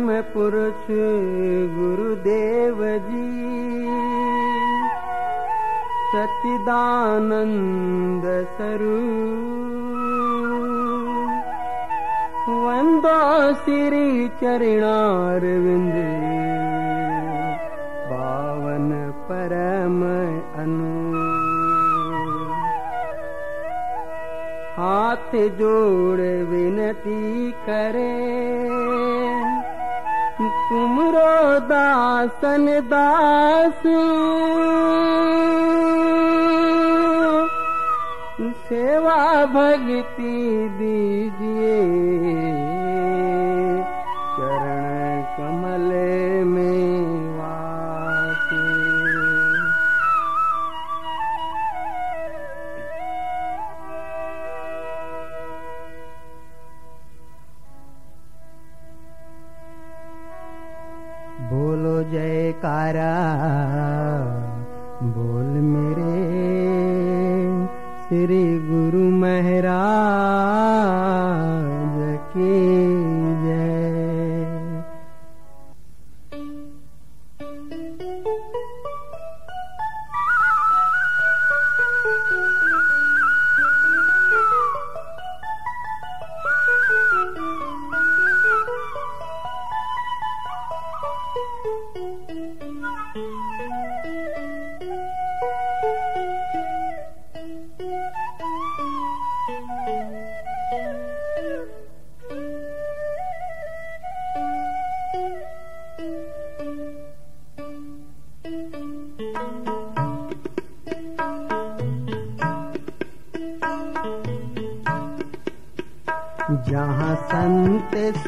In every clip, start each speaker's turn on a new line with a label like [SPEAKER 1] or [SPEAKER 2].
[SPEAKER 1] परम पुरुष गुरुदेव जी सच्चिदानंद स्वरूप। वंदो श्री चरणारविंद पावन परम अनु हाथ जोड़ विनती करे तुमरो दासन दास। सेवा भक्ति दीजिए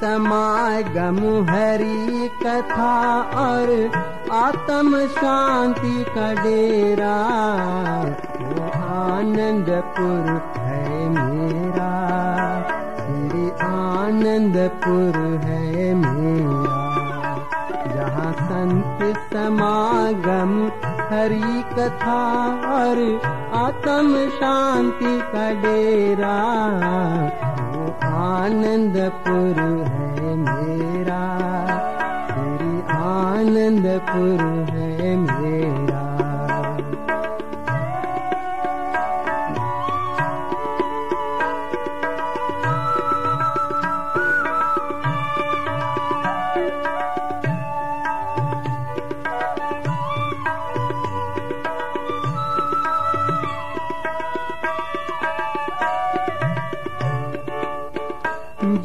[SPEAKER 1] समागम हरि कथा और आत्म शांति का डेरा। वो आनंदपुर है मेरा। श्री आनंदपुर है मेरा। जहाँ संत समागम हरि कथा और आत्म शांति का डेरा आनन्दपुर है मेरा आनन्दपुर् है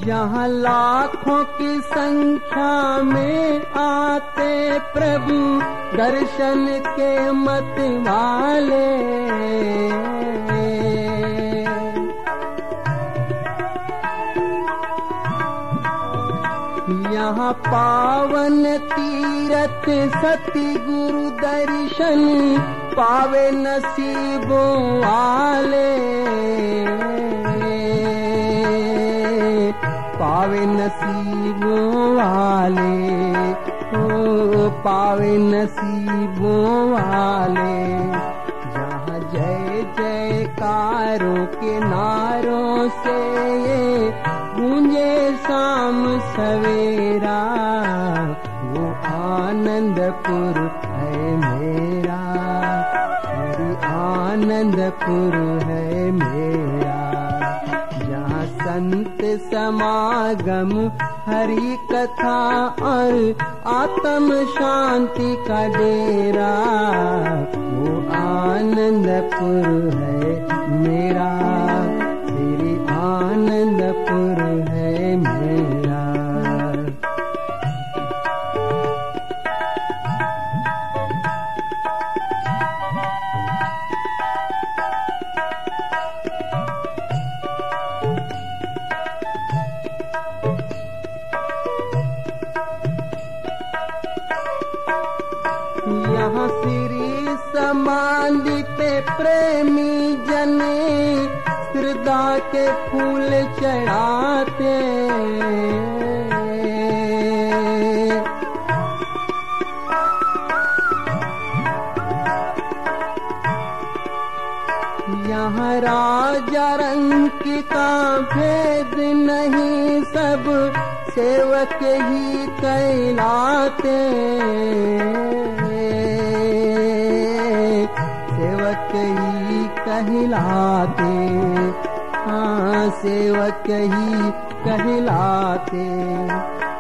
[SPEAKER 1] जहाँ लाखों की संख्या में आते प्रभु दर्शन के मत वाले। यहाँ पावन तीरथ सती गुरु दर्शन पावे नसीबों वाले पावे नसीबों वाले ओ पावे नसीबों वाले जहाँ जय जयकारों के नारों से गूंजे शाम सवेरा वो आनंदपुर है मेरा आनंदपुर है समागम हरि कथा और आत्म शांति का डेरा। वो आनंदपुर है मेरा राजा रंग का भेद नहीं, सब सेवक ही कहलाते सेवक ही कहलाते हाँ सेवक ही कहलाते।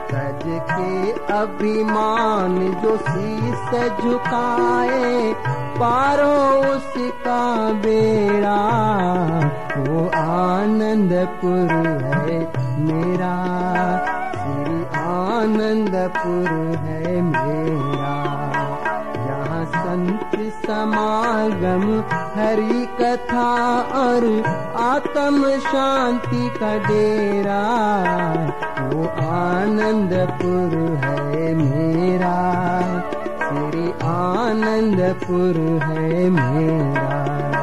[SPEAKER 1] सज के अभिमान जो शीस झुकाए, पारो उसका बेड़ा। आनंदपुर है मेरा। श्री आनंदपुर है मेरा। यहाँ संत समागम हरि कथा और आत्म शांति का डेरा। वो आनंदपुर है मेरा। श्री आनंदपुर है मेरा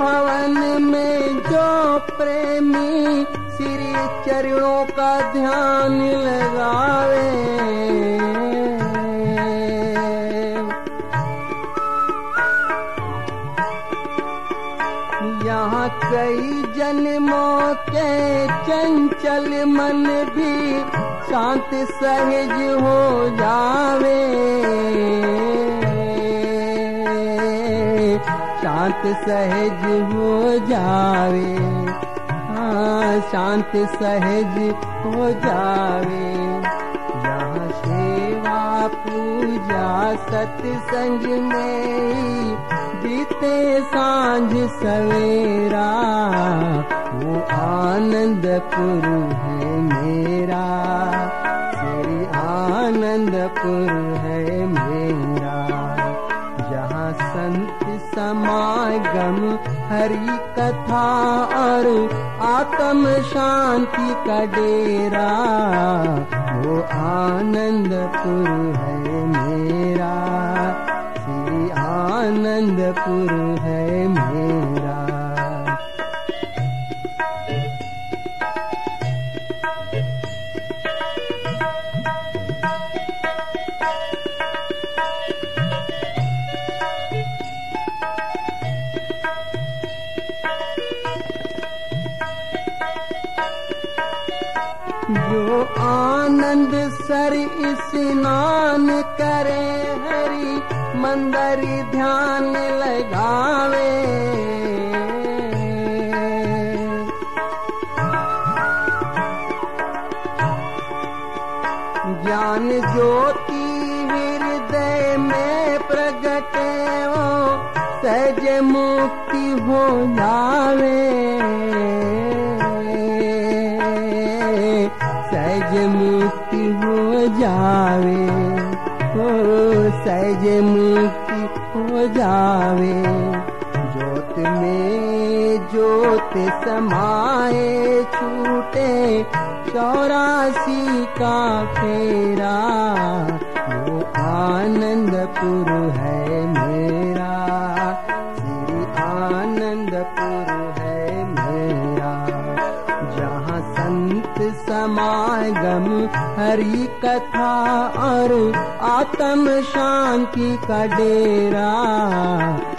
[SPEAKER 1] भवन में जो प्रेमी श्री चरणों का ध्यान लगावे। यहाँ कई जन्मों के चंचल मन भी शांत सहज हो जावे। शांत सहज हो जावे। हाँ शांत सहज हो जावे। यहाँ सेवा पूजा सत्संग में बीते सांझ सवेरा वो आनंदपुर है मेरा। श्री आनंदपुर है हरि कथा और आत्म शांति का डेरा। वो आनंदपुर है मेरा। श्री आनंदपुर है मेरा आनंद सर स्नान करे, हरि मंदरी ध्यान लगावे। ज्ञान ज्योति हृदय में प्रगटे हो, सहज मुक्ति हो जावे। सहज मुक्ति हो जावे। ज्योत में ज्योत समाए छूटे चौरासी का फेरा। वो आनंदपुर है मेरा श्री आनंदपुर है मेरा। जहाँ संत समागम हरि कथा और आत्म शांति का डेरा।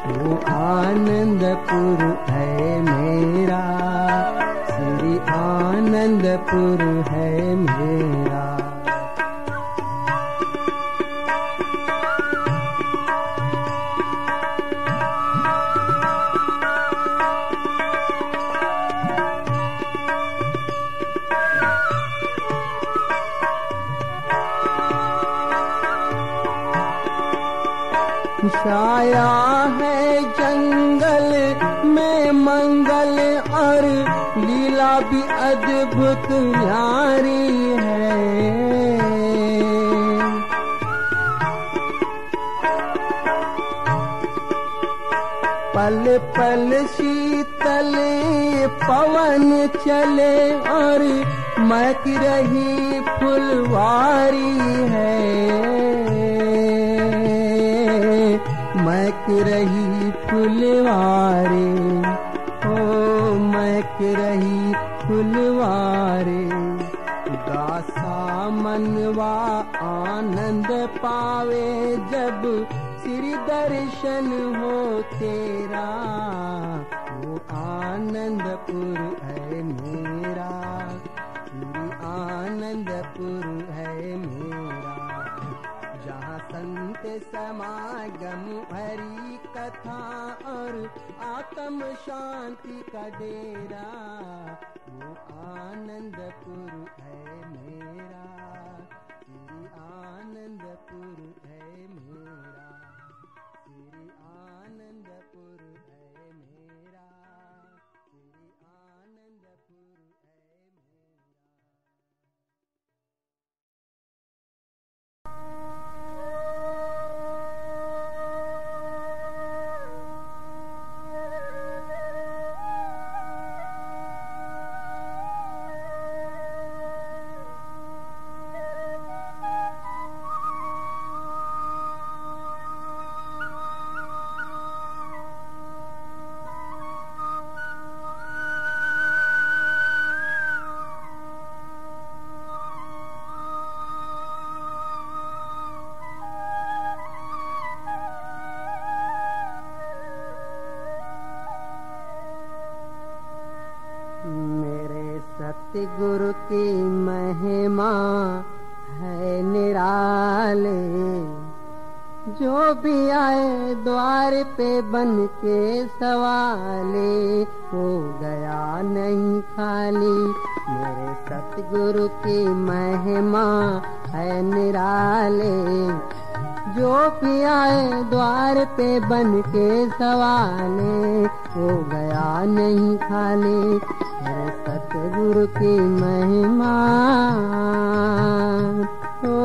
[SPEAKER 1] वो आनंदपुर है मेरा श्री आनंदपुर है मेरा छाया है जंगल में मंगल और लीला भी अद्भुत न्यारी है। पल पल शीतल पवन चले और महक रही फुलवारी है। मैक रही फुलवारे, ओ मैक रही फुलवारे। दासा मनवा आनंद पावे जब श्री दर्शन हो तेरा, वो आनंदपुर है मेरा आनंदपुर है मेरा। जहाँ संत समागम हरी कथा और आत्म शांति का डेरा वो आनंदपुर है मेरा। सतगुरु की महिमा है निराले। जो भी आए द्वार पे बन के सवाले हो गया नहीं खाली। मेरे सतगुरु की महिमा है निराले। जो भी आए द्वार पे बन के सवाले हो गया नहीं खाली। सतगुरु की महिमा। ओ।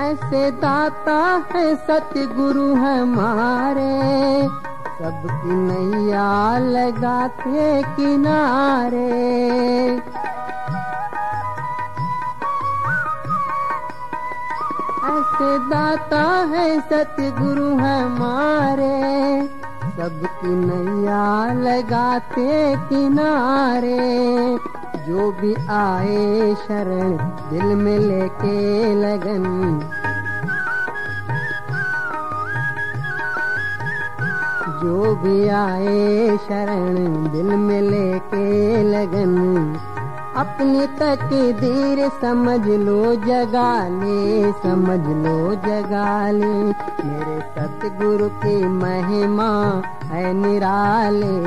[SPEAKER 1] ऐसे दाता है सतगुरु हमारे सबकी नैया लगाते किनारे। ऐसे दाता है सतगुरु हमारे। सबकी नैया लगाते किनारे। जो भी आए शरण दिल में लेके लगन जो भी आए शरण दिल में लेके लगन। अपनी तकदीर समझ लो जगा ले समझ लो जगा ले मेरे सतगुरु की महिमा है निराले।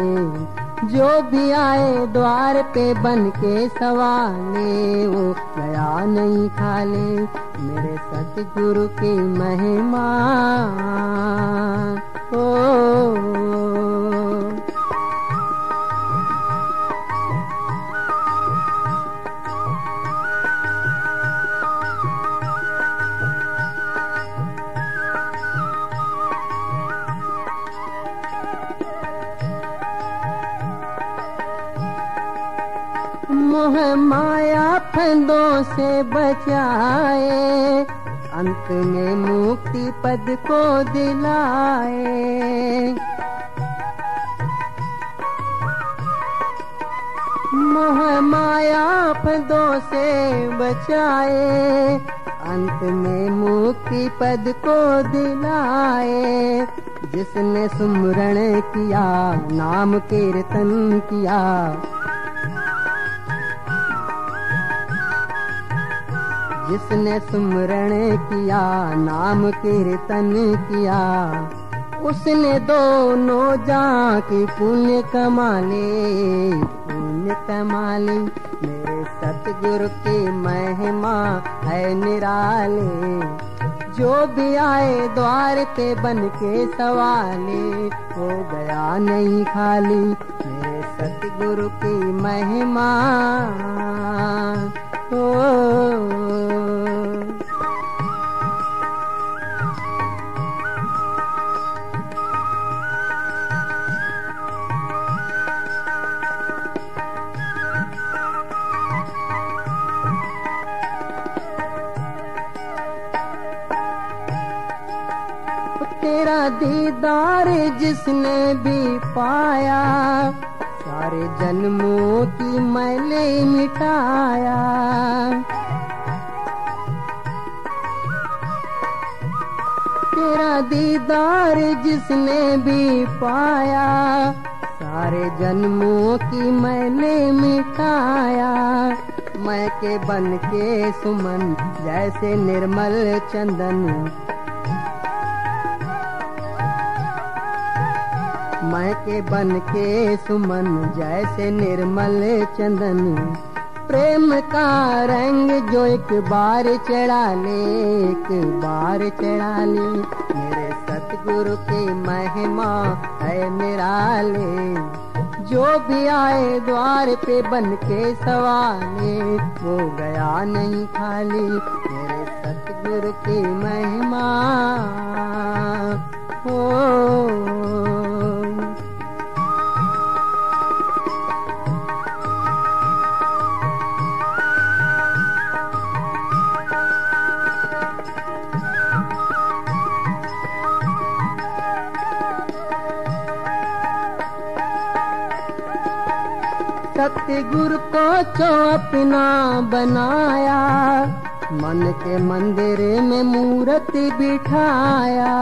[SPEAKER 1] जो भी आए द्वार पे बन के सवाले, वो गया नहीं खाले। मेरे सतगुरु की महिमा मोह माया फंदों से बचाए। अंत में मुक्ति पद को दिलाए। मोह माया फंदों से बचाए, अंत में मुक्ति पद को दिलाए। जिसने सुमरण किया, नाम कीर्तन किया जिसने सुमरण किया, नाम कीर्तन किया, उसने दोनों जा की पुण्य कमाले पुण्य कमाले। मेरे सतगुरु की महिमा है निराले, जो भी आए द्वार पे बन के सवाले हो गया नहीं खाली। मेरे सतगुरु की महिमा तेरा दीदार जिसने भी पाया सारे जन्मों की मैले मिटाया। तेरा दीदार जिसने भी पाया, सारे जन्मों की मैंने मिटाया। मैं के बन के सुमन, जैसे निर्मल चंदन के बन के सुमन जैसे निर्मल चंदन। प्रेम का रंग जो एक बार चढ़ा ले एक बार चढ़ा ले मेरे सतगुरु की महिमा है मेरा ले। जो भी आए द्वार पे बन के सवाले वो गया नहीं खाली। मेरे सतगुरु की महिमा हो सतगुरु को जो अपना बनाया, मन के मंदिर में मूर्ति बिठाया।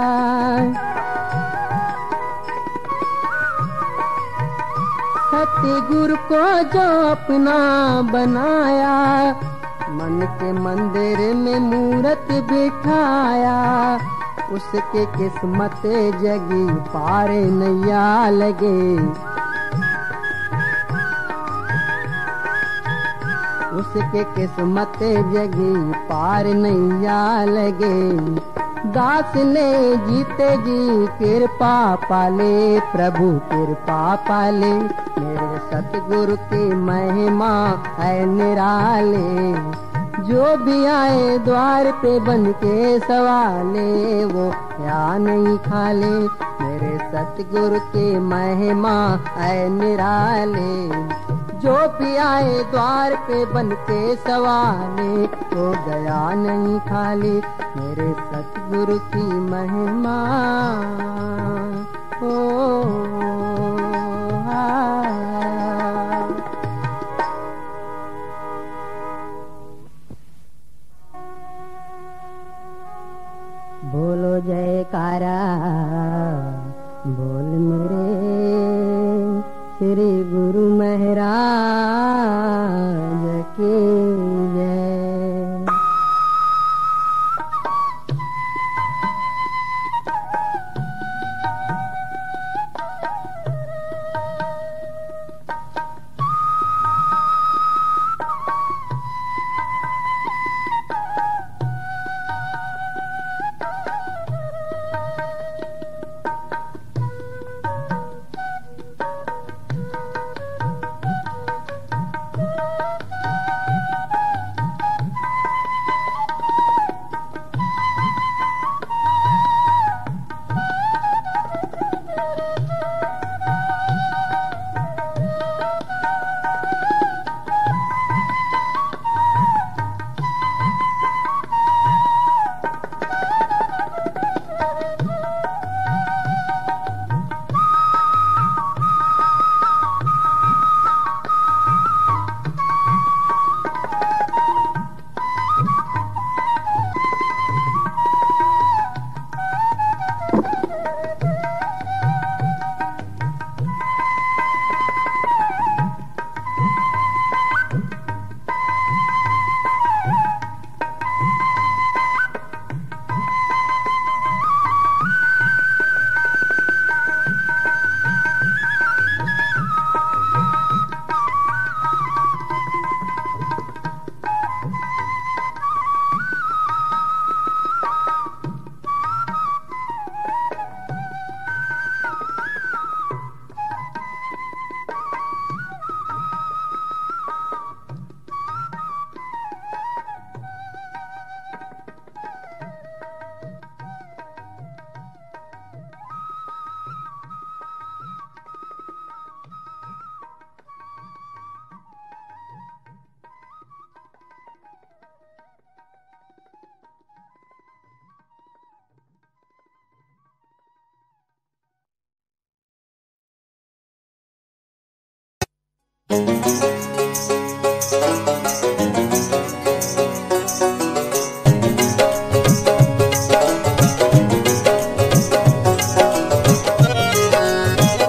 [SPEAKER 1] सतगुरु को जो अपना बनाया, मन के मंदिर में मूर्त बिठाया। उसके किस्मत जगी पार नैया लगे। उसके किस्मत जगी पार नैया लगे। दास ने जीते जी कृपा पाले, प्रभु कृपा पाले। मेरे सतगुरु की महिमा है निराले। जो भी आए द्वार पे बन के सवाले, वो क्या नहीं खाले। मेरे सतगुरु की महिमा है निराले। जो आए द्वार पे बन के सवाले तो गया नहीं खाली मेरे सतगुरु की महिमा। ओ बोलो जयकारा, बोल मेरे श्री गुरु महाराज।